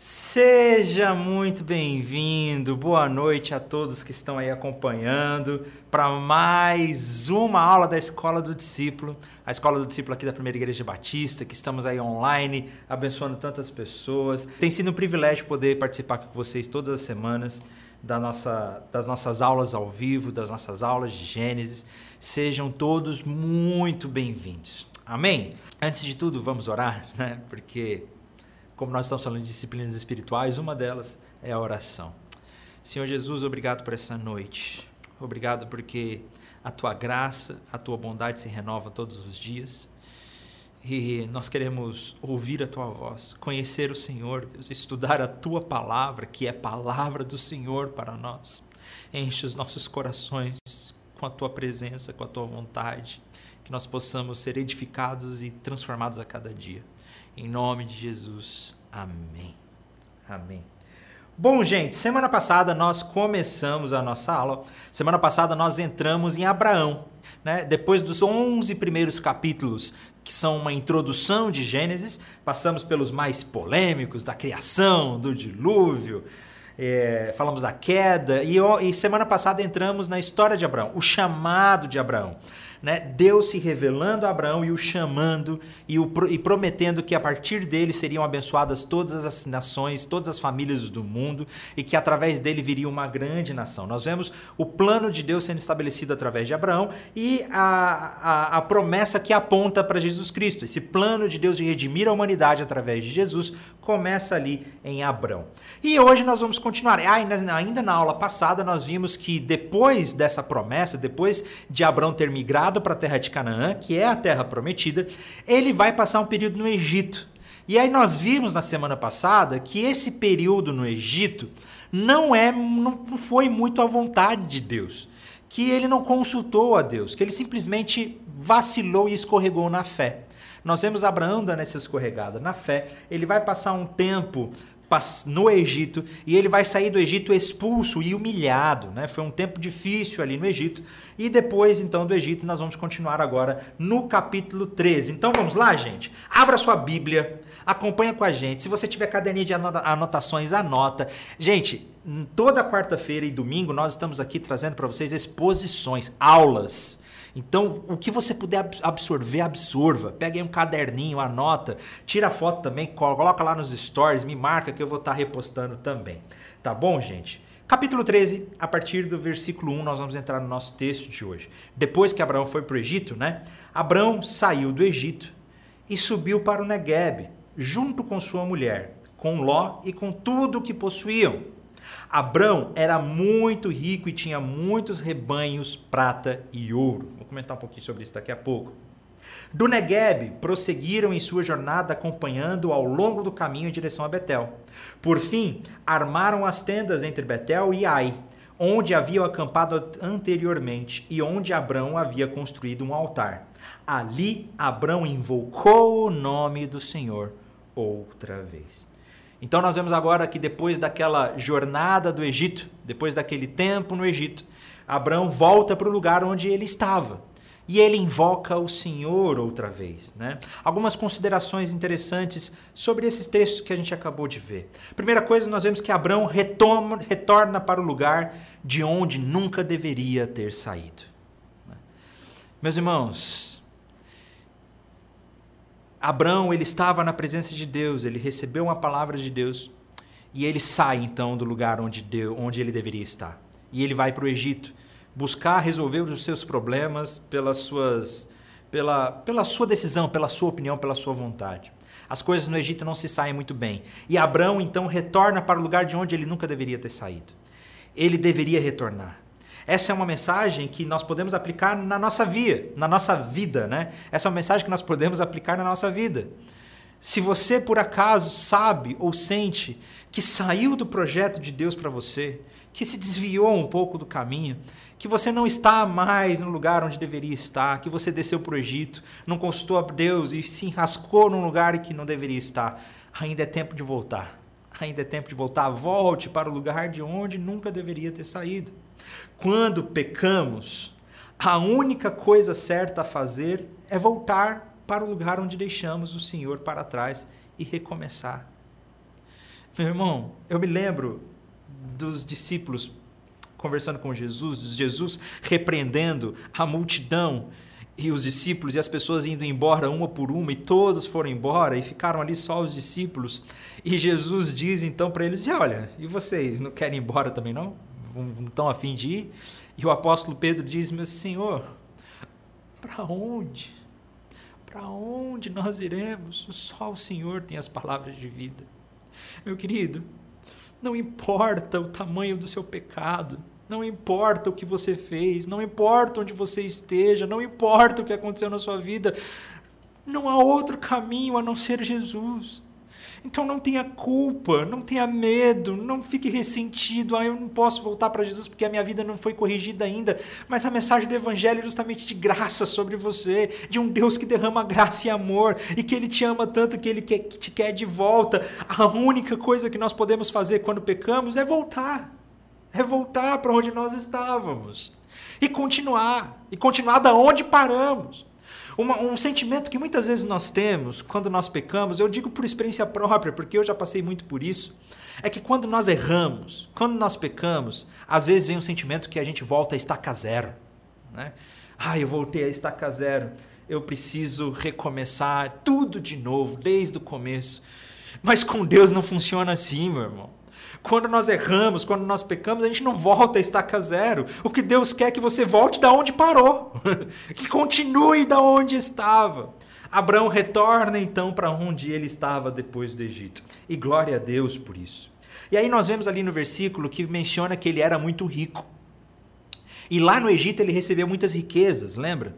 Seja muito bem-vindo, boa noite a todos que estão aí acompanhando para mais uma aula da Escola do Discípulo, a Escola do Discípulo aqui da Primeira Igreja Batista, que estamos aí online, abençoando tantas pessoas. Tem sido um privilégio poder participar com vocês todas as semanas da nossa, das nossas aulas ao vivo, das nossas aulas de Gênesis. Sejam todos muito bem-vindos. Amém? Antes de tudo, vamos orar, né? Porque como nós estamos falando de disciplinas espirituais, uma delas é a oração. Senhor Jesus, obrigado por essa noite. Obrigado porque a tua graça, a tua bondade se renova todos os dias. E nós queremos ouvir a tua voz, conhecer o Senhor, Deus, estudar a tua palavra, que é palavra do Senhor para nós. Enche os nossos corações com a tua presença, com a tua vontade, que nós possamos ser edificados e transformados a cada dia. Em nome de Jesus. Amém. Amém. Bom, gente, semana passada nós começamos a nossa aula. Semana passada nós entramos em Abraão, né? Depois dos 11 primeiros capítulos, que são uma introdução de Gênesis, passamos pelos mais polêmicos da criação, do dilúvio, é, falamos da queda e, e semana passada entramos na história de Abraão, o chamado de Abraão né? Deus se revelando a Abraão e o chamando e, o, e prometendo que a partir dele seriam abençoadas todas as nações, todas as famílias do mundo e que através dele viria uma grande nação. Nós vemos o plano de Deus sendo estabelecido através de Abraão e a, a, a promessa que aponta para Jesus Cristo. Esse plano de Deus de redimir a humanidade através de Jesus começa ali em Abraão. E hoje nós vamos continuar. Ainda, ainda na aula passada nós vimos que depois dessa promessa, depois de Abraão ter migrado para a terra de Canaã, que é a terra prometida, ele vai passar um período no Egito. E aí nós vimos na semana passada que esse período no Egito não é não foi muito à vontade de Deus, que ele não consultou a Deus, que ele simplesmente vacilou e escorregou na fé. Nós vemos Abraão dando essa escorregada na fé. Ele vai passar um tempo no Egito e ele vai sair do Egito expulso e humilhado, né? Foi um tempo difícil ali no Egito. E depois, então, do Egito, nós vamos continuar agora no capítulo 13. Então vamos lá, gente. Abra sua Bíblia, acompanha com a gente. Se você tiver caderninha de anotações, anota. Gente, toda quarta-feira e domingo nós estamos aqui trazendo para vocês exposições, aulas então, o que você puder absorver, absorva. Pega aí um caderninho, anota, tira foto também, coloca lá nos stories, me marca que eu vou estar tá repostando também. Tá bom, gente? Capítulo 13, a partir do versículo 1, nós vamos entrar no nosso texto de hoje. Depois que Abraão foi para o Egito, né? Abraão saiu do Egito e subiu para o Negueb, junto com sua mulher, com Ló e com tudo o que possuíam Abrão era muito rico e tinha muitos rebanhos, prata e ouro. Vou comentar um pouquinho sobre isso daqui a pouco. Do Negueb, prosseguiram em sua jornada acompanhando ao longo do caminho em direção a Betel. Por fim, armaram as tendas entre Betel e Ai, onde haviam acampado anteriormente e onde Abrão havia construído um altar. Ali, Abrão invocou o nome do Senhor outra vez. Então nós vemos agora que depois daquela jornada do Egito, depois daquele tempo no Egito, Abraão volta para o lugar onde ele estava. E ele invoca o Senhor outra vez. Né? Algumas considerações interessantes sobre esses textos que a gente acabou de ver. Primeira coisa, nós vemos que Abraão retoma, retorna para o lugar de onde nunca deveria ter saído. Meus irmãos, Abraão, ele estava na presença de Deus, ele recebeu uma palavra de Deus e ele sai então do lugar onde, Deus, onde ele deveria estar. E ele vai para o Egito buscar resolver os seus problemas pelas suas, pela, pela sua decisão, pela sua opinião, pela sua vontade. As coisas no Egito não se saem muito bem. E Abraão então retorna para o lugar de onde ele nunca deveria ter saído. Ele deveria retornar. Essa é uma mensagem que nós podemos aplicar na nossa via, na nossa vida, né? Essa é uma mensagem que nós podemos aplicar na nossa vida. Se você por acaso sabe ou sente que saiu do projeto de Deus para você, que se desviou um pouco do caminho, que você não está mais no lugar onde deveria estar, que você desceu para o Egito, não consultou a Deus e se enrascou num lugar que não deveria estar, ainda é tempo de voltar. Ainda é tempo de voltar. Volte para o lugar de onde nunca deveria ter saído. Quando pecamos, a única coisa certa a fazer é voltar para o lugar onde deixamos o Senhor para trás e recomeçar. Meu irmão, eu me lembro dos discípulos conversando com Jesus, Jesus repreendendo a multidão e os discípulos e as pessoas indo embora uma por uma, e todos foram embora e ficaram ali só os discípulos. E Jesus diz então para eles: Olha, e vocês não querem ir embora também não? Não estão afim de ir? E o apóstolo Pedro diz: Meu Senhor, para onde? Para onde nós iremos? Só o Senhor tem as palavras de vida. Meu querido, não importa o tamanho do seu pecado, não importa o que você fez, não importa onde você esteja, não importa o que aconteceu na sua vida, não há outro caminho a não ser Jesus. Então não tenha culpa, não tenha medo, não fique ressentido. Ah, eu não posso voltar para Jesus porque a minha vida não foi corrigida ainda. Mas a mensagem do Evangelho é justamente de graça sobre você, de um Deus que derrama graça e amor e que Ele te ama tanto que Ele quer, que te quer de volta. A única coisa que nós podemos fazer quando pecamos é voltar. É voltar para onde nós estávamos. E continuar. E continuar da onde paramos. Uma, um sentimento que muitas vezes nós temos quando nós pecamos, eu digo por experiência própria, porque eu já passei muito por isso, é que quando nós erramos, quando nós pecamos, às vezes vem um sentimento que a gente volta a estaca zero. Né? Ah, eu voltei a estaca zero, eu preciso recomeçar tudo de novo, desde o começo. Mas com Deus não funciona assim, meu irmão. Quando nós erramos, quando nós pecamos, a gente não volta a estaca zero. O que Deus quer é que você volte da onde parou, que continue da onde estava. Abraão retorna então para onde ele estava depois do Egito. E glória a Deus por isso. E aí nós vemos ali no versículo que menciona que ele era muito rico. E lá no Egito ele recebeu muitas riquezas, lembra?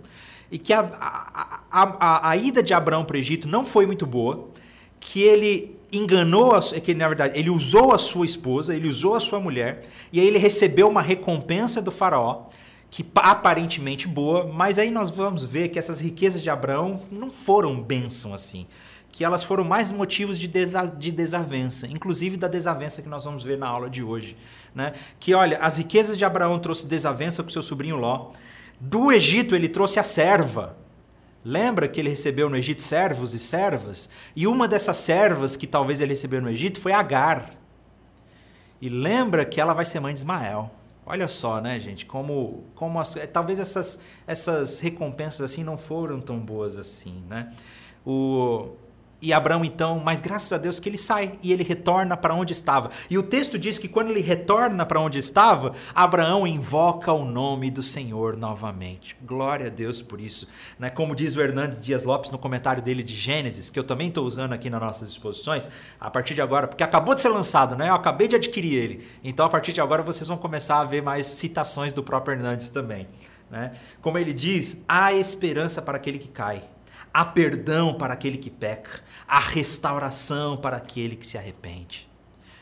E que a, a, a, a ida de Abraão para o Egito não foi muito boa, que ele enganou, a, é que na verdade ele usou a sua esposa, ele usou a sua mulher, e aí ele recebeu uma recompensa do faraó, que aparentemente boa, mas aí nós vamos ver que essas riquezas de Abraão não foram bênção assim, que elas foram mais motivos de, desa, de desavença, inclusive da desavença que nós vamos ver na aula de hoje, né? Que olha, as riquezas de Abraão trouxe desavença com seu sobrinho Ló, do Egito ele trouxe a serva, Lembra que ele recebeu no Egito servos e servas? E uma dessas servas que talvez ele recebeu no Egito foi Agar. E lembra que ela vai ser mãe de Ismael. Olha só, né, gente? Como, como as, talvez essas, essas recompensas assim não foram tão boas assim, né? O, e Abraão então, mas graças a Deus que ele sai e ele retorna para onde estava. E o texto diz que quando ele retorna para onde estava, Abraão invoca o nome do Senhor novamente. Glória a Deus por isso. Né? Como diz o Hernandes Dias Lopes no comentário dele de Gênesis, que eu também estou usando aqui nas nossas exposições, a partir de agora, porque acabou de ser lançado, né? Eu acabei de adquirir ele. Então, a partir de agora, vocês vão começar a ver mais citações do próprio Hernandes também. Né? Como ele diz, há esperança para aquele que cai Há perdão para aquele que peca, há restauração para aquele que se arrepende.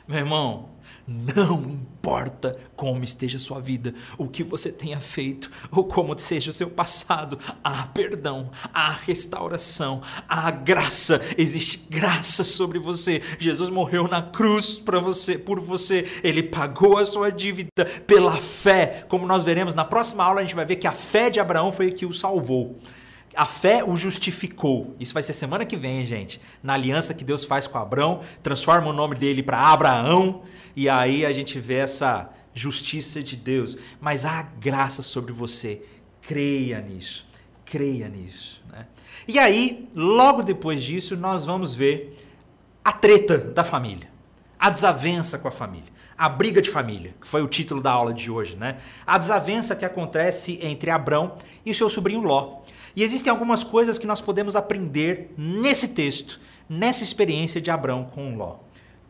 Meu irmão, não importa como esteja sua vida, o que você tenha feito ou como seja o seu passado, há perdão, há restauração, há graça, existe graça sobre você. Jesus morreu na cruz para você, por você, ele pagou a sua dívida pela fé. Como nós veremos na próxima aula, a gente vai ver que a fé de Abraão foi o que o salvou. A fé o justificou. Isso vai ser semana que vem, gente. Na aliança que Deus faz com Abraão, transforma o nome dele para Abraão e aí a gente vê essa justiça de Deus. Mas há graça sobre você. Creia nisso. Creia nisso. Né? E aí, logo depois disso, nós vamos ver a treta da família, a desavença com a família. A Briga de Família, que foi o título da aula de hoje, né? A desavença que acontece entre Abrão e seu sobrinho Ló. E existem algumas coisas que nós podemos aprender nesse texto, nessa experiência de Abraão com Ló.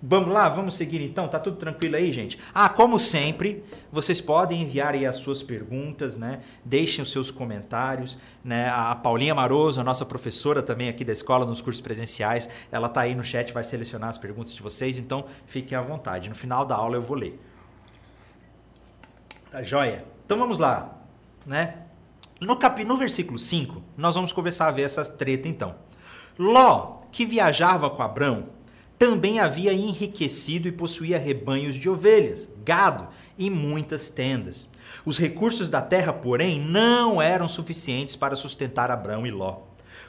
Vamos lá, vamos seguir então? Tá tudo tranquilo aí, gente? Ah, como sempre, vocês podem enviar aí as suas perguntas, né? Deixem os seus comentários, né? A Paulinha Maroso, a nossa professora também aqui da escola nos cursos presenciais, ela tá aí no chat, vai selecionar as perguntas de vocês, então fiquem à vontade. No final da aula eu vou ler. Tá joia? Então vamos lá, né? No, cap... no versículo 5, nós vamos começar a ver essa treta então. Ló, que viajava com Abrão, também havia enriquecido e possuía rebanhos de ovelhas, gado e muitas tendas. Os recursos da terra, porém, não eram suficientes para sustentar Abrão e Ló.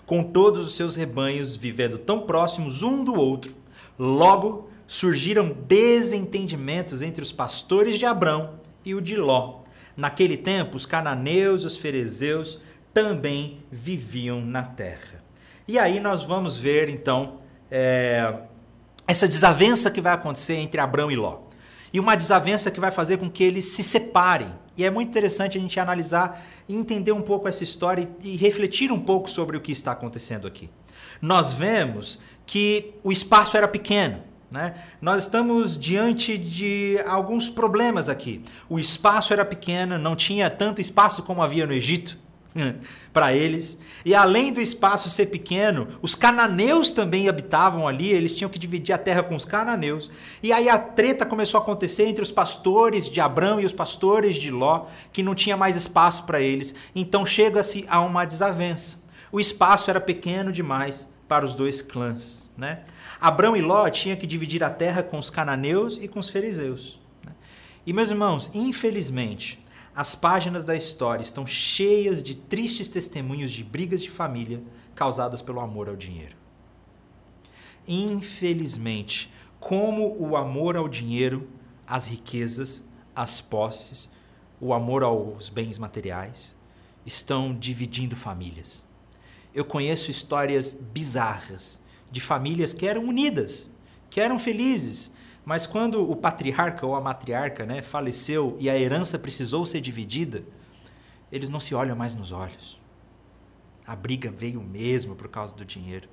Com todos os seus rebanhos vivendo tão próximos um do outro, logo surgiram desentendimentos entre os pastores de Abrão e o de Ló. Naquele tempo, os cananeus e os ferezeus também viviam na terra. E aí nós vamos ver então é, essa desavença que vai acontecer entre Abrão e Ló. E uma desavença que vai fazer com que eles se separem. E é muito interessante a gente analisar e entender um pouco essa história e refletir um pouco sobre o que está acontecendo aqui. Nós vemos que o espaço era pequeno. Né? Nós estamos diante de alguns problemas aqui. O espaço era pequeno, não tinha tanto espaço como havia no Egito para eles. E além do espaço ser pequeno, os cananeus também habitavam ali, eles tinham que dividir a terra com os cananeus. E aí a treta começou a acontecer entre os pastores de Abrão e os pastores de Ló, que não tinha mais espaço para eles. Então chega-se a uma desavença. O espaço era pequeno demais para os dois clãs. Né? Abrão e Ló tinham que dividir a terra com os cananeus e com os fariseus. Né? E meus irmãos, infelizmente, as páginas da história estão cheias de tristes testemunhos de brigas de família causadas pelo amor ao dinheiro. Infelizmente, como o amor ao dinheiro, às riquezas, às posses, o amor aos bens materiais estão dividindo famílias. Eu conheço histórias bizarras de famílias que eram unidas, que eram felizes, mas quando o patriarca ou a matriarca né, faleceu e a herança precisou ser dividida, eles não se olham mais nos olhos. A briga veio mesmo por causa do dinheiro.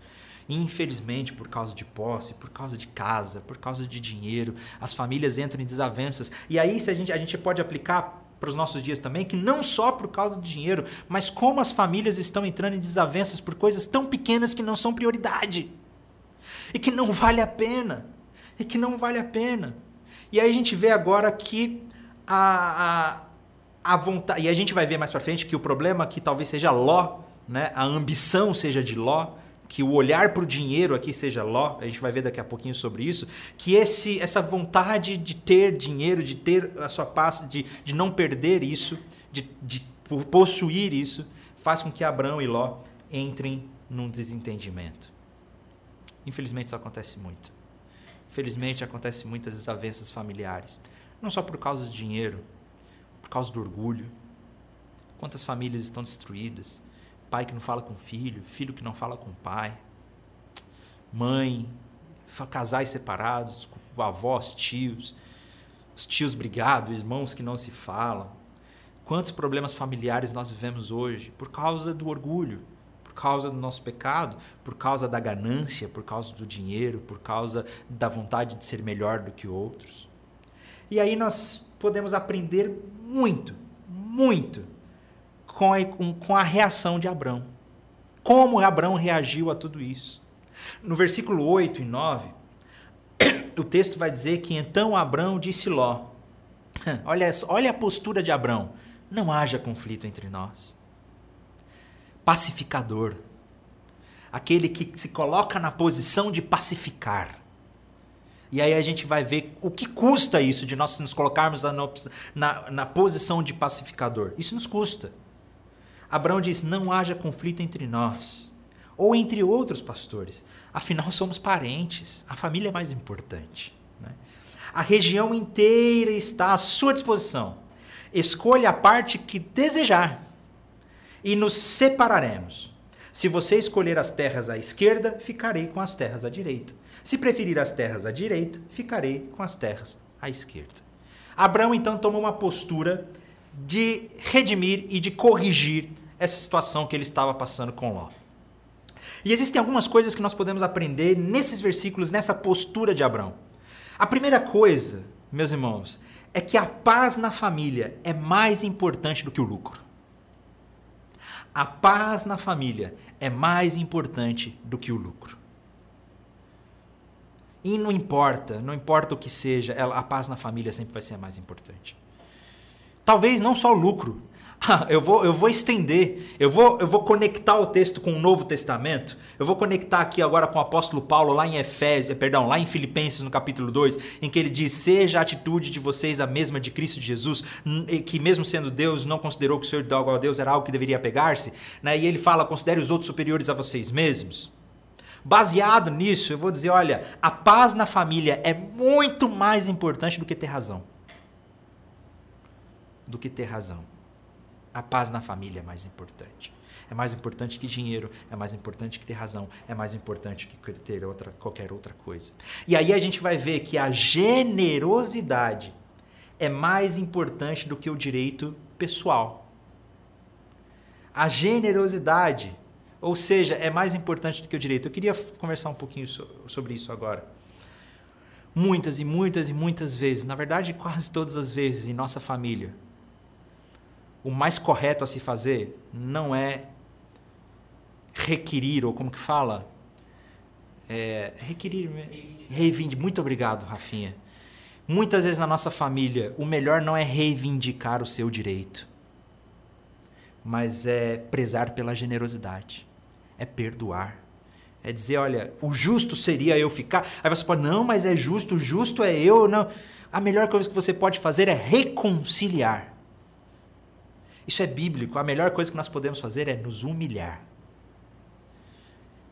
Infelizmente, por causa de posse, por causa de casa, por causa de dinheiro, as famílias entram em desavenças. E aí se a, gente, a gente pode aplicar para os nossos dias também, que não só por causa do dinheiro, mas como as famílias estão entrando em desavenças por coisas tão pequenas que não são prioridade e que não vale a pena. E que não vale a pena. E aí a gente vê agora que a, a, a vontade. E a gente vai ver mais para frente que o problema aqui talvez seja Ló, né? a ambição seja de Ló, que o olhar para o dinheiro aqui seja Ló, a gente vai ver daqui a pouquinho sobre isso, que esse, essa vontade de ter dinheiro, de ter a sua paz, de, de não perder isso, de, de possuir isso, faz com que Abraão e Ló entrem num desentendimento. Infelizmente isso acontece muito. Infelizmente acontece muitas desavenças familiares, não só por causa do dinheiro, por causa do orgulho. Quantas famílias estão destruídas? Pai que não fala com filho, filho que não fala com pai, mãe, casais separados, avós, tios, os tios brigados, irmãos que não se falam. Quantos problemas familiares nós vivemos hoje por causa do orgulho, causa do nosso pecado, por causa da ganância, por causa do dinheiro, por causa da vontade de ser melhor do que outros. E aí nós podemos aprender muito, muito com a, com, a reação de Abraão. Como Abraão reagiu a tudo isso. No versículo 8 e 9, o texto vai dizer que então Abraão disse Ló: Olha, olha a postura de Abraão. Não haja conflito entre nós pacificador. Aquele que se coloca na posição de pacificar. E aí a gente vai ver o que custa isso de nós nos colocarmos na, na, na posição de pacificador. Isso nos custa. Abraão diz: não haja conflito entre nós ou entre outros pastores. Afinal, somos parentes. A família é mais importante. Né? A região inteira está à sua disposição. Escolha a parte que desejar e nos separaremos. Se você escolher as terras à esquerda, ficarei com as terras à direita. Se preferir as terras à direita, ficarei com as terras à esquerda. Abraão então tomou uma postura de redimir e de corrigir essa situação que ele estava passando com Ló. E existem algumas coisas que nós podemos aprender nesses versículos, nessa postura de Abraão. A primeira coisa, meus irmãos, é que a paz na família é mais importante do que o lucro. A paz na família é mais importante do que o lucro. E não importa, não importa o que seja, a paz na família sempre vai ser mais importante. Talvez não só o lucro, eu vou, eu vou estender, eu vou, eu vou conectar o texto com o Novo Testamento. Eu vou conectar aqui agora com o apóstolo Paulo lá em Efésios, eh, perdão, lá em Filipenses no capítulo 2, em que ele diz: "Seja a atitude de vocês a mesma de Cristo Jesus, que mesmo sendo Deus, não considerou que o Senhor de igual a Deus era algo que deveria pegar-se", né? E ele fala: "Considere os outros superiores a vocês mesmos". Baseado nisso, eu vou dizer, olha, a paz na família é muito mais importante do que ter razão. Do que ter razão. A paz na família é mais importante. É mais importante que dinheiro, é mais importante que ter razão, é mais importante que ter outra, qualquer outra coisa. E aí a gente vai ver que a generosidade é mais importante do que o direito pessoal. A generosidade, ou seja, é mais importante do que o direito. Eu queria conversar um pouquinho sobre isso agora. Muitas e muitas e muitas vezes, na verdade, quase todas as vezes em nossa família, o mais correto a se fazer não é requerir, ou como que fala? É, requerir, reivindicar. Muito obrigado, Rafinha. Muitas vezes na nossa família, o melhor não é reivindicar o seu direito, mas é prezar pela generosidade, é perdoar. É dizer, olha, o justo seria eu ficar. Aí você pode, não, mas é justo, o justo é eu. Não. A melhor coisa que você pode fazer é reconciliar. Isso é bíblico. A melhor coisa que nós podemos fazer é nos humilhar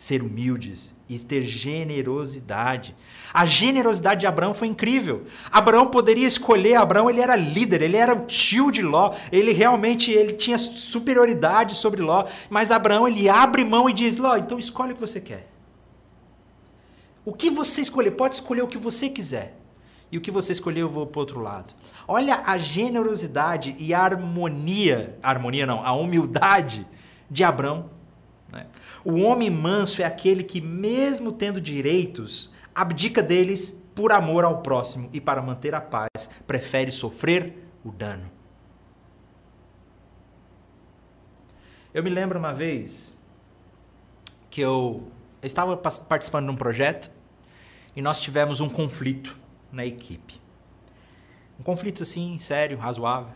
ser humildes e ter generosidade. A generosidade de Abraão foi incrível. Abraão poderia escolher, Abraão ele era líder, ele era o tio de Ló, ele realmente ele tinha superioridade sobre Ló, mas Abraão ele abre mão e diz: "Ló, então escolhe o que você quer". O que você escolher, pode escolher o que você quiser. E o que você escolher, eu vou para outro lado. Olha a generosidade e a harmonia, harmonia não, a humildade de Abraão. Né? O homem manso é aquele que, mesmo tendo direitos, abdica deles por amor ao próximo e para manter a paz, prefere sofrer o dano. Eu me lembro uma vez que eu estava participando de um projeto e nós tivemos um conflito na equipe. Um conflito assim, sério, razoável.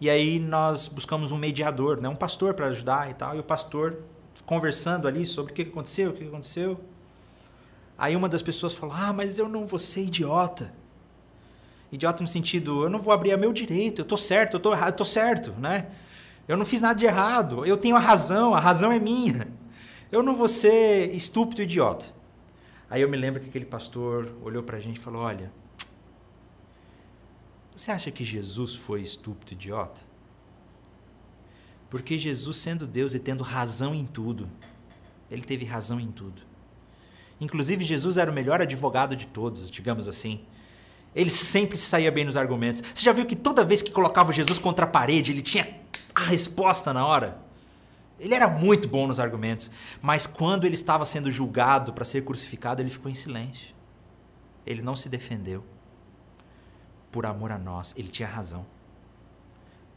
E aí nós buscamos um mediador, né? um pastor para ajudar e tal. E o pastor conversando ali sobre o que aconteceu, o que aconteceu. Aí uma das pessoas falou: Ah, mas eu não vou ser idiota. Idiota no sentido, eu não vou abrir a meu direito, eu tô certo, eu tô, eu tô certo, né? Eu não fiz nada de errado, eu tenho a razão, a razão é minha. Eu não vou ser estúpido idiota. Aí eu me lembro que aquele pastor olhou pra gente e falou: Olha, você acha que Jesus foi estúpido idiota? Porque Jesus, sendo Deus e tendo razão em tudo, ele teve razão em tudo. Inclusive, Jesus era o melhor advogado de todos, digamos assim. Ele sempre saía bem nos argumentos. Você já viu que toda vez que colocava Jesus contra a parede, ele tinha a resposta na hora? Ele era muito bom nos argumentos, mas quando ele estava sendo julgado para ser crucificado, ele ficou em silêncio. Ele não se defendeu. Por amor a nós, ele tinha razão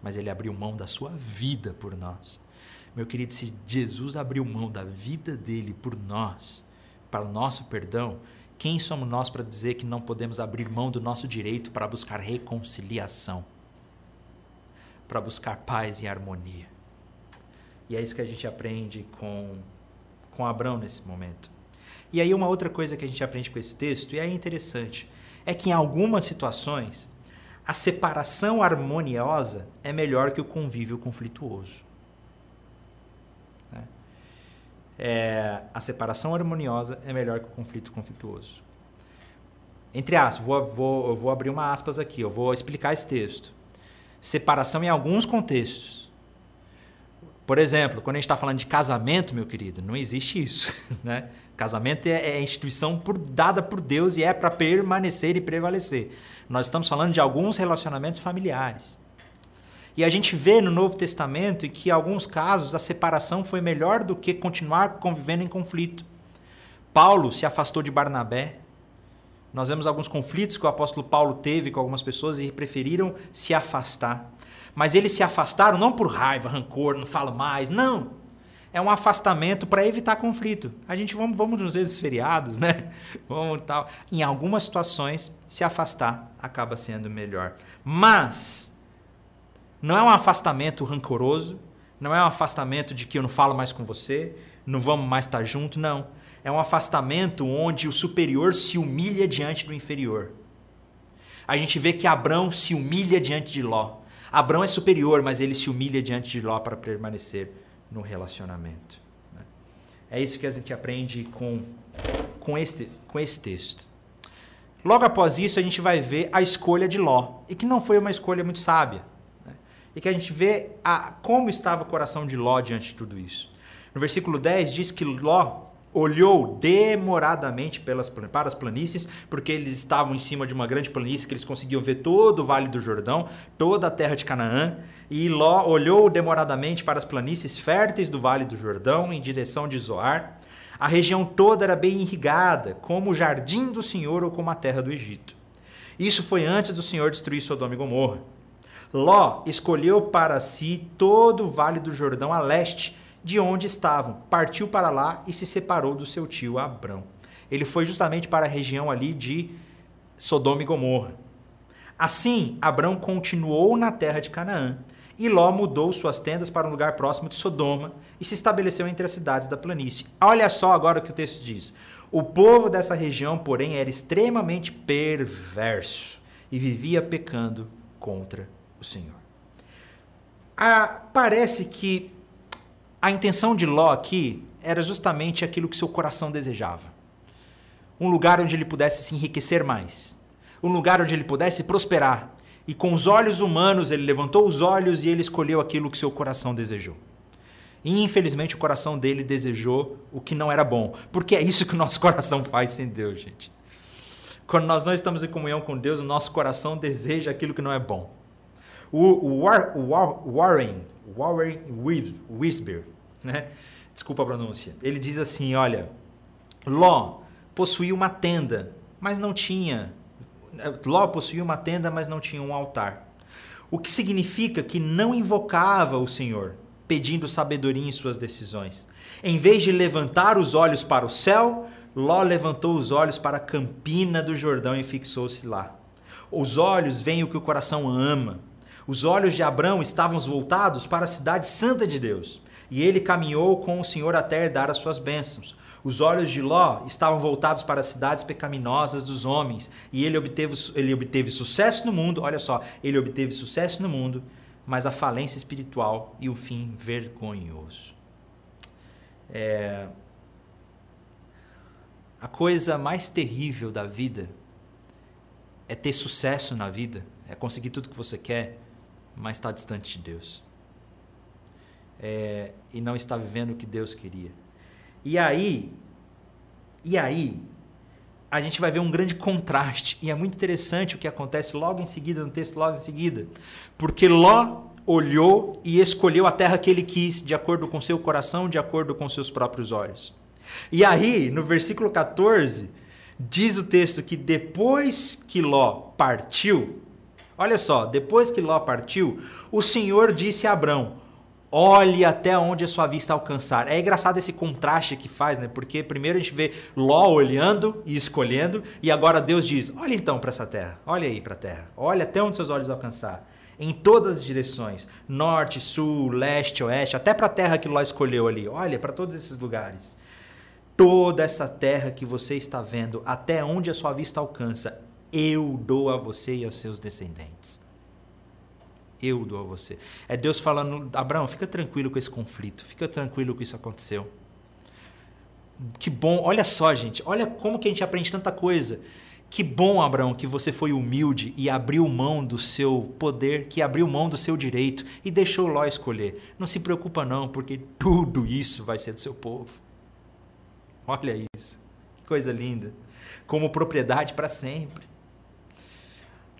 mas ele abriu mão da sua vida por nós. Meu querido, se Jesus abriu mão da vida dele por nós, para o nosso perdão, quem somos nós para dizer que não podemos abrir mão do nosso direito para buscar reconciliação, para buscar paz e harmonia? E é isso que a gente aprende com, com Abraão nesse momento. E aí, uma outra coisa que a gente aprende com esse texto, e é interessante, é que em algumas situações a separação harmoniosa é melhor que o convívio conflituoso. Né? É, a separação harmoniosa é melhor que o conflito conflituoso. Entre aspas, vou, vou, eu vou abrir uma aspas aqui, eu vou explicar esse texto. Separação em alguns contextos. Por exemplo, quando a gente está falando de casamento, meu querido, não existe isso. Né? Casamento é, é instituição por, dada por Deus e é para permanecer e prevalecer. Nós estamos falando de alguns relacionamentos familiares. E a gente vê no Novo Testamento que, em alguns casos, a separação foi melhor do que continuar convivendo em conflito. Paulo se afastou de Barnabé. Nós vemos alguns conflitos que o apóstolo Paulo teve com algumas pessoas e preferiram se afastar. Mas eles se afastaram não por raiva, rancor, não falo mais, não é um afastamento para evitar conflito. A gente vamos, vamos nos vezes feriados, né? Vamos tal. Em algumas situações, se afastar acaba sendo melhor. Mas não é um afastamento rancoroso, não é um afastamento de que eu não falo mais com você, não vamos mais estar junto, não. É um afastamento onde o superior se humilha diante do inferior. A gente vê que Abrão se humilha diante de Ló. Abrão é superior, mas ele se humilha diante de Ló para permanecer no relacionamento. Né? É isso que a gente aprende com com este, com esse texto. Logo após isso, a gente vai ver a escolha de Ló, e que não foi uma escolha muito sábia. Né? E que a gente vê a, como estava o coração de Ló diante de tudo isso. No versículo 10 diz que Ló olhou demoradamente pelas, para as planícies, porque eles estavam em cima de uma grande planície que eles conseguiam ver todo o Vale do Jordão, toda a terra de Canaã, e Ló olhou demoradamente para as planícies férteis do Vale do Jordão em direção de Zoar. A região toda era bem irrigada, como o jardim do Senhor ou como a terra do Egito. Isso foi antes do Senhor destruir Sodoma e Gomorra. Ló escolheu para si todo o Vale do Jordão a leste, de onde estavam, partiu para lá e se separou do seu tio Abrão. Ele foi justamente para a região ali de Sodoma e Gomorra. Assim, Abrão continuou na terra de Canaã, e Ló mudou suas tendas para um lugar próximo de Sodoma e se estabeleceu entre as cidades da planície. Olha só agora o que o texto diz. O povo dessa região, porém, era extremamente perverso e vivia pecando contra o Senhor. Ah, parece que a intenção de Ló aqui era justamente aquilo que seu coração desejava. Um lugar onde ele pudesse se enriquecer mais. Um lugar onde ele pudesse prosperar. E com os olhos humanos, ele levantou os olhos e ele escolheu aquilo que seu coração desejou. E infelizmente o coração dele desejou o que não era bom. Porque é isso que o nosso coração faz sem Deus, gente. Quando nós não estamos em comunhão com Deus, o nosso coração deseja aquilo que não é bom. O, War, War, Warren, Warren Wisber, né? Desculpa a pronúncia. Ele diz assim: olha, Ló possuía uma tenda, mas não tinha. Ló possuía uma tenda, mas não tinha um altar. O que significa que não invocava o Senhor, pedindo sabedoria em suas decisões. Em vez de levantar os olhos para o céu, Ló levantou os olhos para a campina do Jordão e fixou-se lá. Os olhos veem o que o coração ama. Os olhos de Abraão estavam voltados para a cidade santa de Deus, e ele caminhou com o Senhor até herdar as suas bênçãos. Os olhos de Ló estavam voltados para as cidades pecaminosas dos homens, e ele obteve, ele obteve sucesso no mundo, olha só, ele obteve sucesso no mundo, mas a falência espiritual e o fim vergonhoso. É... A coisa mais terrível da vida é ter sucesso na vida, é conseguir tudo que você quer, mas está distante de Deus. É, e não está vivendo o que Deus queria. E aí, e aí, a gente vai ver um grande contraste. E é muito interessante o que acontece logo em seguida, no texto logo em seguida. Porque Ló olhou e escolheu a terra que ele quis, de acordo com seu coração, de acordo com seus próprios olhos. E aí, no versículo 14, diz o texto que depois que Ló partiu, Olha só, depois que Ló partiu, o Senhor disse a Abrão: Olhe até onde a sua vista alcançar. É engraçado esse contraste que faz, né? Porque primeiro a gente vê Ló olhando e escolhendo, e agora Deus diz: Olha então para essa terra, olha aí para a terra, olha até onde seus olhos alcançar. Em todas as direções, norte, sul, leste, oeste, até para a terra que Ló escolheu ali. Olha para todos esses lugares. Toda essa terra que você está vendo, até onde a sua vista alcança, eu dou a você e aos seus descendentes. Eu dou a você. É Deus falando, Abraão, fica tranquilo com esse conflito, fica tranquilo que isso aconteceu. Que bom, olha só, gente, olha como que a gente aprende tanta coisa. Que bom, Abraão, que você foi humilde e abriu mão do seu poder, que abriu mão do seu direito e deixou Ló escolher. Não se preocupa não, porque tudo isso vai ser do seu povo. Olha isso. Que coisa linda. Como propriedade para sempre.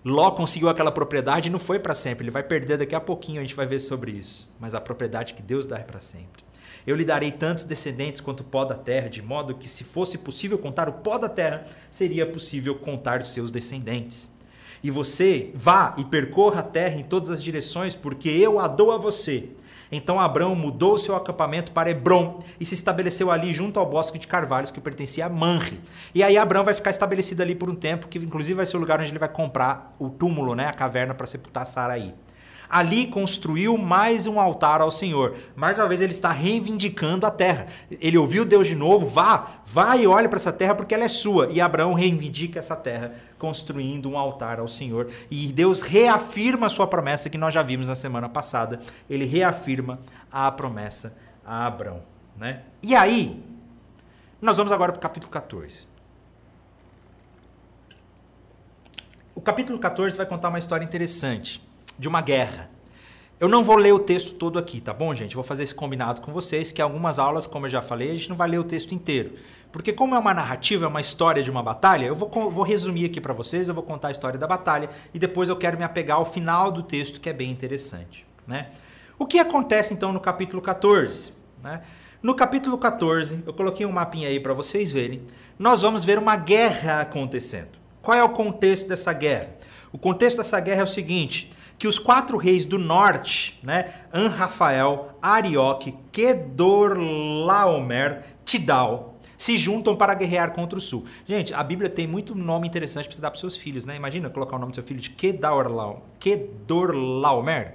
Ló conseguiu aquela propriedade e não foi para sempre. Ele vai perder daqui a pouquinho, a gente vai ver sobre isso. Mas a propriedade que Deus dá é para sempre. Eu lhe darei tantos descendentes quanto o pó da terra, de modo que, se fosse possível contar o pó da terra, seria possível contar os seus descendentes. E você vá e percorra a terra em todas as direções, porque eu a dou a você. Então Abraão mudou seu acampamento para Hebron e se estabeleceu ali junto ao bosque de carvalhos que pertencia a Manre. E aí Abraão vai ficar estabelecido ali por um tempo, que inclusive vai ser o lugar onde ele vai comprar o túmulo, né, a caverna para sepultar Saraí. Ali construiu mais um altar ao Senhor. Mais uma vez ele está reivindicando a terra. Ele ouviu Deus de novo, vá, vá e olhe para essa terra porque ela é sua. E Abraão reivindica essa terra, construindo um altar ao Senhor. E Deus reafirma a sua promessa que nós já vimos na semana passada. Ele reafirma a promessa a Abraão. Né? E aí, Nós vamos agora para o capítulo 14. O capítulo 14 vai contar uma história interessante de uma guerra. Eu não vou ler o texto todo aqui, tá bom, gente? Vou fazer esse combinado com vocês, que algumas aulas, como eu já falei, a gente não vai ler o texto inteiro. Porque como é uma narrativa, é uma história de uma batalha, eu vou, vou resumir aqui para vocês, eu vou contar a história da batalha e depois eu quero me apegar ao final do texto, que é bem interessante. Né? O que acontece então no capítulo 14? Né? No capítulo 14, eu coloquei um mapinha aí para vocês verem, nós vamos ver uma guerra acontecendo. Qual é o contexto dessa guerra? O contexto dessa guerra é o seguinte: que os quatro reis do norte, né, Anrafael, Arioque, Kedorlaomer, Tidal, se juntam para guerrear contra o sul. Gente, a Bíblia tem muito nome interessante para você dar para seus filhos, né? Imagina colocar o nome do seu filho de Kedorlaomer. Kedorlaomer.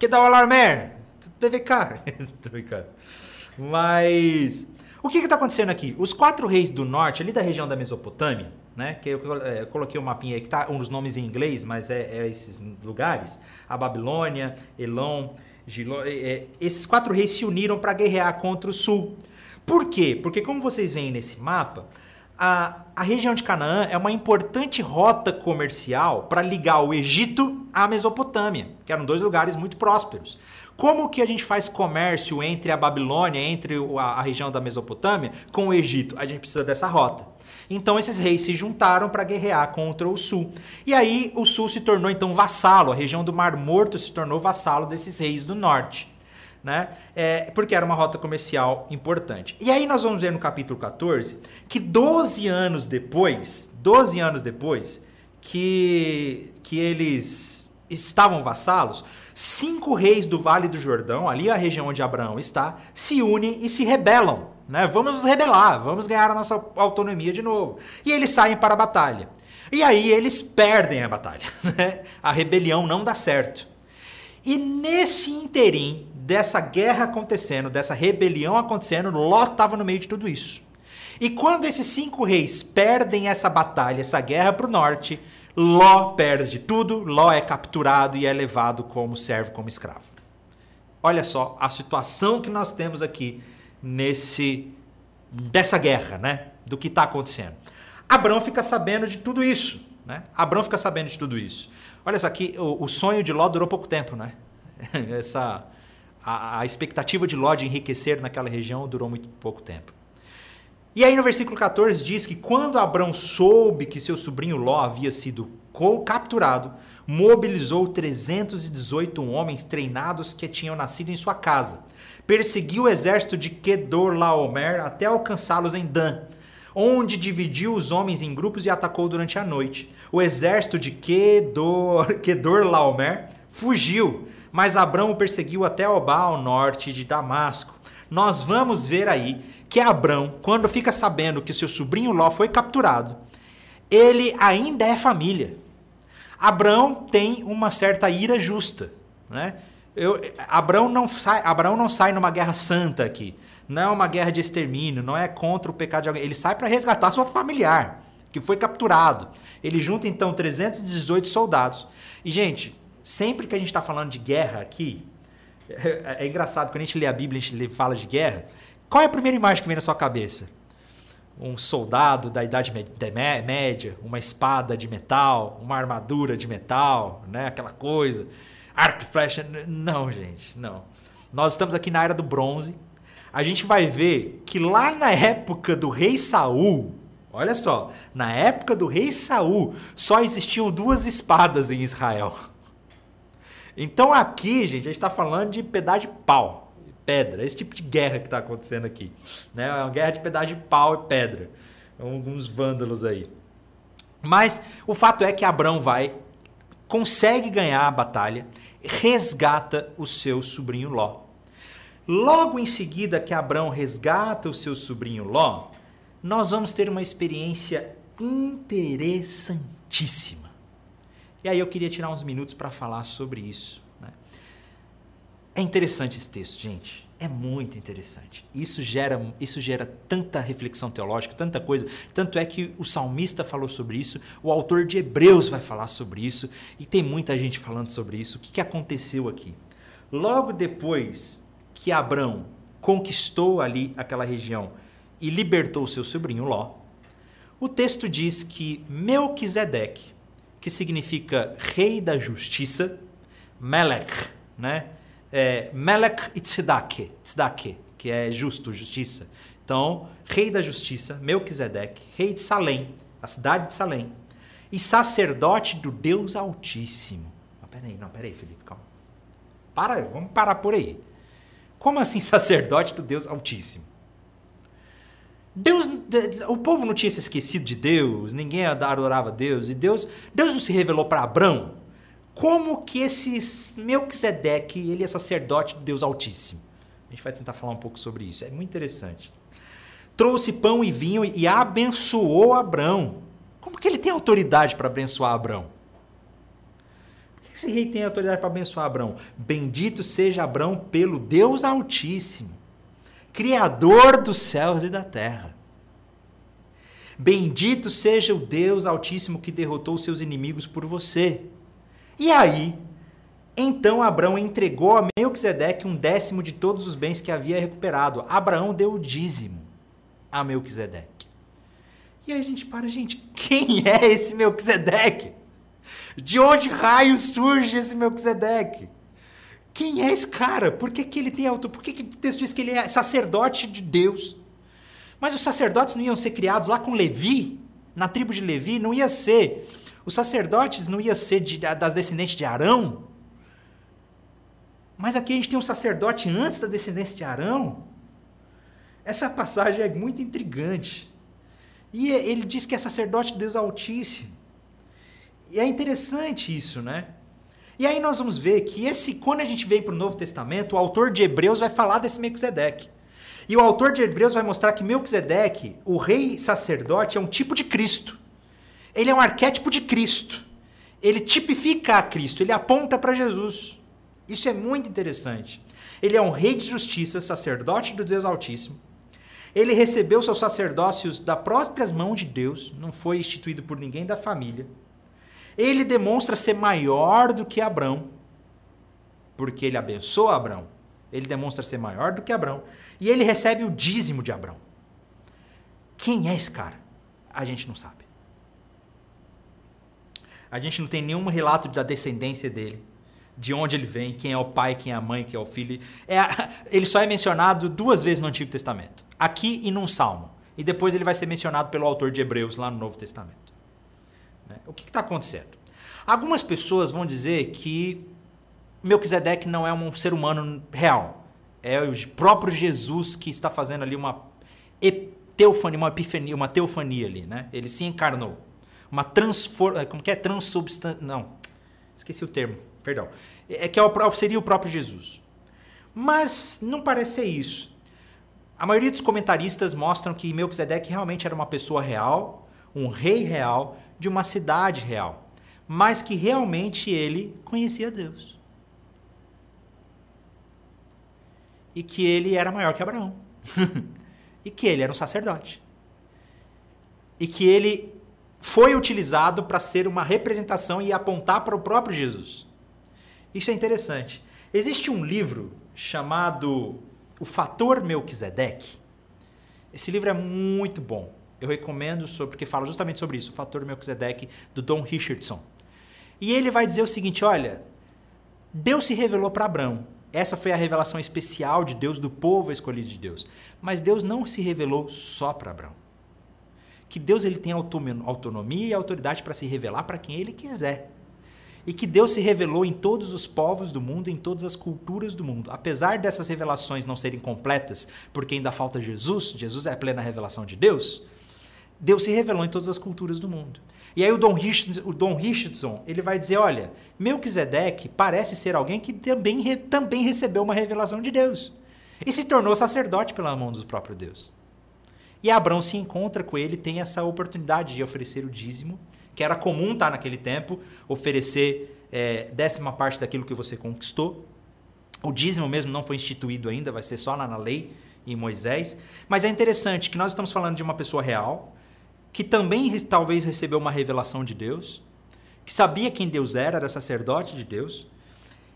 Kedorlaomer. TVK. TVK. Mas o que está acontecendo aqui? Os quatro reis do norte, ali da região da Mesopotâmia, né? Que eu, é, eu coloquei um mapinha aí que tá uns nomes em inglês, mas é, é esses lugares: a Babilônia, Elon, Giló. É, é, esses quatro reis se uniram para guerrear contra o sul. Por quê? Porque como vocês veem nesse mapa, a, a região de Canaã é uma importante rota comercial para ligar o Egito à Mesopotâmia, que eram dois lugares muito prósperos. Como que a gente faz comércio entre a Babilônia, entre a, região da Mesopotâmia, com o Egito? A gente precisa dessa rota. Então esses reis se juntaram para guerrear contra o sul. E aí o sul se tornou então vassalo, a região do Mar Morto se tornou vassalo desses reis do norte. Né? É, porque era uma rota comercial importante. E aí nós vamos ver no capítulo 14 que 12 anos depois, 12 anos depois que, que eles estavam vassalos, cinco reis do Vale do Jordão, ali a região onde Abraão está, se unem e se rebelam né? Vamos nos rebelar, vamos ganhar a nossa autonomia de novo. E eles saem para a batalha. E aí eles perdem a batalha. Né? A rebelião não dá certo. E nesse interim dessa guerra acontecendo, dessa rebelião acontecendo, Ló estava no meio de tudo isso. E quando esses cinco reis perdem essa batalha, essa guerra para o norte, Ló perde tudo, Ló é capturado e é levado como servo, como escravo. Olha só a situação que nós temos aqui nesse dessa guerra, né? Do que está acontecendo. Abrão fica sabendo de tudo isso, né? Abrão fica sabendo de tudo isso. Olha só aqui, o, o sonho de Ló durou pouco tempo, né? Essa a, a expectativa de Ló de enriquecer naquela região durou muito pouco tempo. E aí no versículo 14 diz que quando Abrão soube que seu sobrinho Ló havia sido capturado, mobilizou 318 homens treinados que tinham nascido em sua casa perseguiu o exército de Kedorlaomer até alcançá-los em Dan, onde dividiu os homens em grupos e atacou durante a noite. O exército de Kedor, Kedorlaomer fugiu, mas Abrão o perseguiu até Obá, ao norte de Damasco. Nós vamos ver aí que Abrão, quando fica sabendo que seu sobrinho Ló foi capturado, ele ainda é família. Abrão tem uma certa ira justa, né? Eu, Abraão, não sai, Abraão não sai numa guerra santa aqui. Não é uma guerra de extermínio, não é contra o pecado de alguém. Ele sai para resgatar seu familiar, que foi capturado. Ele junta então 318 soldados. E, gente, sempre que a gente está falando de guerra aqui, é, engraçado, quando a gente lê a Bíblia, a gente fala de guerra, qual é a primeira imagem que vem na sua cabeça? Um soldado da Idade Média, uma espada de metal, uma armadura de metal, né? aquela coisa arco e flecha. Não, gente, não. Nós estamos aqui na era do bronze. A gente vai ver que lá na época do rei Saul, olha só, na época do rei Saul, só existiam duas espadas em Israel. Então aqui, gente, a gente está falando de pedaço de pau, pedra, esse tipo de guerra que está acontecendo aqui. Né? É uma guerra de pedaço de pau e pedra. Alguns vândalos aí. Mas o fato é que Abrão vai, consegue ganhar a batalha resgata o seu sobrinho Ló. Logo em seguida que Abraão resgata o seu sobrinho Ló, nós vamos ter uma experiência interessantíssima. E aí eu queria tirar uns minutos para falar sobre isso. É interessante esse texto, gente. É muito interessante. Isso gera, isso gera tanta reflexão teológica, tanta coisa. Tanto é que o salmista falou sobre isso, o autor de Hebreus vai falar sobre isso, e tem muita gente falando sobre isso. O que, que aconteceu aqui? Logo depois que Abrão conquistou ali aquela região e libertou seu sobrinho Ló, o texto diz que Melquisedeque, que significa rei da justiça, Melech, né? É, Melech Tzedake, Tzedake, que é justo, justiça. Então, rei da justiça, Melquisedeque, rei de Salém, a cidade de Salém, e sacerdote do Deus Altíssimo. Ah, peraí, não, peraí, Felipe, calma. Para, vamos parar por aí. Como assim sacerdote do Deus Altíssimo? Deus, o povo não tinha se esquecido de Deus, ninguém adorava Deus, e Deus, Deus não se revelou para Abraão. Como que esse Melquisedeque, ele é sacerdote do Deus Altíssimo? A gente vai tentar falar um pouco sobre isso, é muito interessante. Trouxe pão e vinho e abençoou Abraão. Como que ele tem autoridade para abençoar Abraão? Por que esse rei tem autoridade para abençoar Abraão? Bendito seja Abraão pelo Deus Altíssimo Criador dos céus e da terra. Bendito seja o Deus Altíssimo que derrotou seus inimigos por você. E aí, então Abraão entregou a Melquisedeque um décimo de todos os bens que havia recuperado. Abraão deu o dízimo a Melquisedeque. E aí a gente para, gente, quem é esse Melquisedeque? De onde raio surge esse Melquisedeque? Quem é esse cara? Por que, que ele tem auto? Por que, que o texto diz que ele é sacerdote de Deus? Mas os sacerdotes não iam ser criados lá com Levi, na tribo de Levi, não ia ser. Os sacerdotes não ia ser de, das descendentes de Arão. Mas aqui a gente tem um sacerdote antes da descendência de Arão. Essa passagem é muito intrigante. E ele diz que é sacerdote de Deus Altíssimo. E é interessante isso, né? E aí nós vamos ver que esse, quando a gente vem para o Novo Testamento, o autor de Hebreus vai falar desse Melquisedeque. E o autor de Hebreus vai mostrar que Melquisedeque, o rei sacerdote, é um tipo de Cristo. Ele é um arquétipo de Cristo. Ele tipifica a Cristo, ele aponta para Jesus. Isso é muito interessante. Ele é um rei de justiça, sacerdote do Deus Altíssimo. Ele recebeu seus sacerdócios das próprias mãos de Deus, não foi instituído por ninguém da família ele demonstra ser maior do que Abrão, porque ele abençoa Abrão. Ele demonstra ser maior do que Abrão. E ele recebe o dízimo de Abrão. Quem é esse cara? A gente não sabe. A gente não tem nenhum relato da descendência dele, de onde ele vem, quem é o pai, quem é a mãe, quem é o filho. É, ele só é mencionado duas vezes no Antigo Testamento, aqui e num salmo. E depois ele vai ser mencionado pelo autor de Hebreus lá no Novo Testamento. Né? O que está acontecendo? Algumas pessoas vão dizer que Melquisedeque não é um ser humano real. É o próprio Jesus que está fazendo ali uma teofania, uma epifania, uma teofania ali, né? Ele se encarnou. Uma transforma, como que é transubstan, não. Esqueci o termo, perdão. É que é seria o próprio Jesus. Mas não parece ser isso. A maioria dos comentaristas mostram que Melquisedeque realmente era uma pessoa real, um rei real, de uma cidade real, mas que realmente ele conhecia Deus. E que ele era maior que Abraão. e que ele era um sacerdote. E que ele foi utilizado para ser uma representação e apontar para o próprio Jesus. Isso é interessante. Existe um livro chamado O Fator Melquisedeque. Esse livro é muito bom eu recomendo sobre, porque fala justamente sobre isso, o fator Melquisedeque do Don Richardson. E ele vai dizer o seguinte: olha, Deus se revelou para Abraão. Essa foi a revelação especial de Deus, do povo escolhido de Deus. Mas Deus não se revelou só para Abraão. Que Deus ele tem autonomia e autoridade para se revelar para quem ele quiser. E que Deus se revelou em todos os povos do mundo, em todas as culturas do mundo. Apesar dessas revelações não serem completas, porque ainda falta Jesus, Jesus é a plena revelação de Deus, Deus se revelou em todas as culturas do mundo. E aí o Dom Richardson, o Dom Richardson ele vai dizer, olha, Melquisedeque parece ser alguém que também, também recebeu uma revelação de Deus. E se tornou sacerdote pela mão do próprio Deus. E Abraão se encontra com ele, tem essa oportunidade de oferecer o dízimo, que era comum tá, naquele tempo, oferecer é, décima parte daquilo que você conquistou. O dízimo mesmo não foi instituído ainda, vai ser só na, na lei em Moisés. Mas é interessante que nós estamos falando de uma pessoa real, que também talvez recebeu uma revelação de Deus, que sabia quem Deus era, era sacerdote de Deus,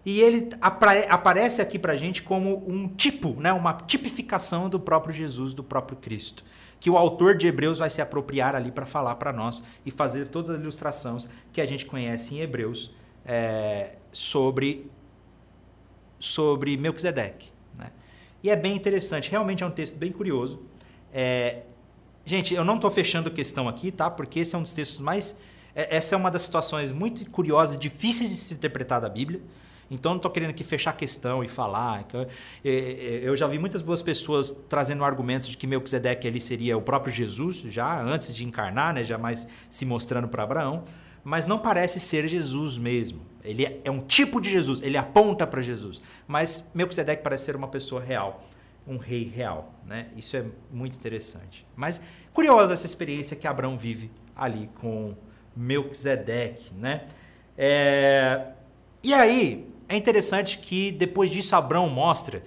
e ele aparece aqui para a gente como um tipo, né, uma tipificação do próprio Jesus, do próprio Cristo, que o autor de Hebreus vai se apropriar ali para falar para nós e fazer todas as ilustrações que a gente conhece em Hebreus é, sobre sobre Melquisedeque. Né? E é bem interessante, realmente é um texto bem curioso. É, gente, eu não estou fechando questão aqui, tá? Porque esse é um dos textos mais. É, essa é uma das situações muito curiosas e difíceis de se interpretar da Bíblia. Então, não estou querendo aqui fechar a questão e falar. É, é, eu já vi muitas boas pessoas trazendo argumentos de que Melquisedeque ali seria o próprio Jesus, já antes de encarnar, né, jamais se mostrando para Abraão. Mas não parece ser Jesus mesmo. Ele é, é um tipo de Jesus, ele aponta para Jesus. Mas Melquisedeque parece ser uma pessoa real, um rei real. Né? Isso é muito interessante. Mas curiosa essa experiência que Abraão vive ali com Melquisedeque. Né? É... E aí, é interessante que depois disso Abraão mostra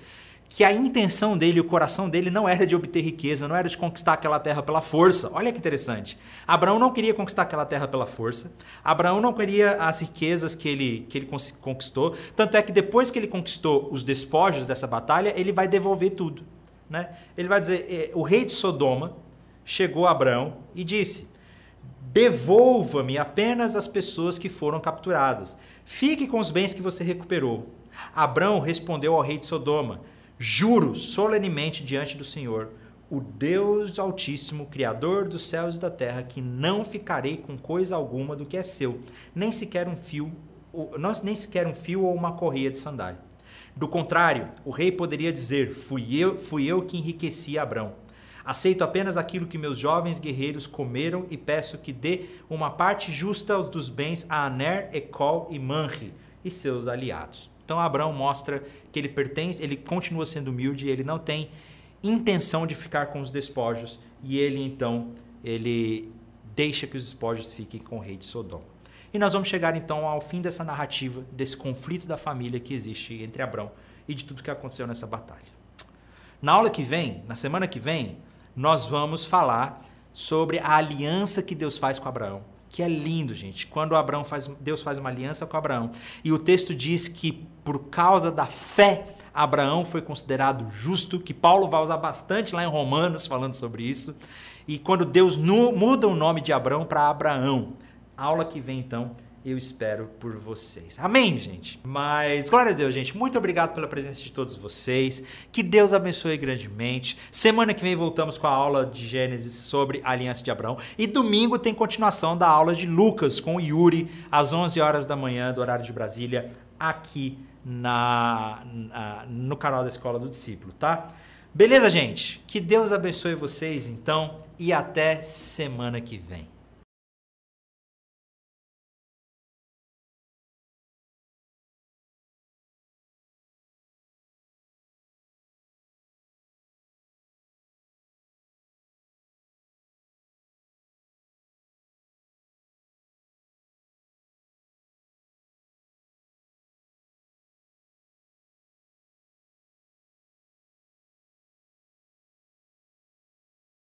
que a intenção dele, o coração dele não era de obter riqueza, não era de conquistar aquela terra pela força. Olha que interessante. Abraão não queria conquistar aquela terra pela força. Abraão não queria as riquezas que ele, que ele conquistou. Tanto é que depois que ele conquistou os despojos dessa batalha, ele vai devolver tudo. Né? Ele vai dizer: eh, o rei de Sodoma chegou a Abraão e disse: Devolva-me apenas as pessoas que foram capturadas. Fique com os bens que você recuperou. Abraão respondeu ao rei de Sodoma: Juro solenemente diante do Senhor, o Deus Altíssimo, Criador dos céus e da terra, que não ficarei com coisa alguma do que é seu, nem sequer um fio, nem sequer um fio ou uma correia de sandália. Do contrário, o rei poderia dizer: Fui eu, fui eu que enriqueci Abraão. Aceito apenas aquilo que meus jovens guerreiros comeram e peço que dê uma parte justa dos bens a Aner, Ecol e Manri e seus aliados. Então Abraão mostra que ele pertence, ele continua sendo humilde, ele não tem intenção de ficar com os despojos e ele então ele deixa que os despojos fiquem com o rei de Sodoma. E nós vamos chegar então ao fim dessa narrativa, desse conflito da família que existe entre Abraão e de tudo que aconteceu nessa batalha. Na aula que vem, na semana que vem, nós vamos falar sobre a aliança que Deus faz com Abraão. Que é lindo, gente. Quando Abraão faz, Deus faz uma aliança com Abraão. E o texto diz que por causa da fé, Abraão foi considerado justo, que Paulo vai usar bastante lá em Romanos falando sobre isso. E quando Deus muda o nome de Abraão para Abraão. Aula que vem então eu espero por vocês. Amém, gente? Mas, glória a Deus, gente. Muito obrigado pela presença de todos vocês. Que Deus abençoe grandemente. Semana que vem voltamos com a aula de Gênesis sobre a aliança de Abraão. E domingo tem continuação da aula de Lucas com Yuri, às 11 horas da manhã, do horário de Brasília, aqui na, na no canal da Escola do Discípulo, tá? Beleza, gente? Que Deus abençoe vocês, então, e até semana que vem.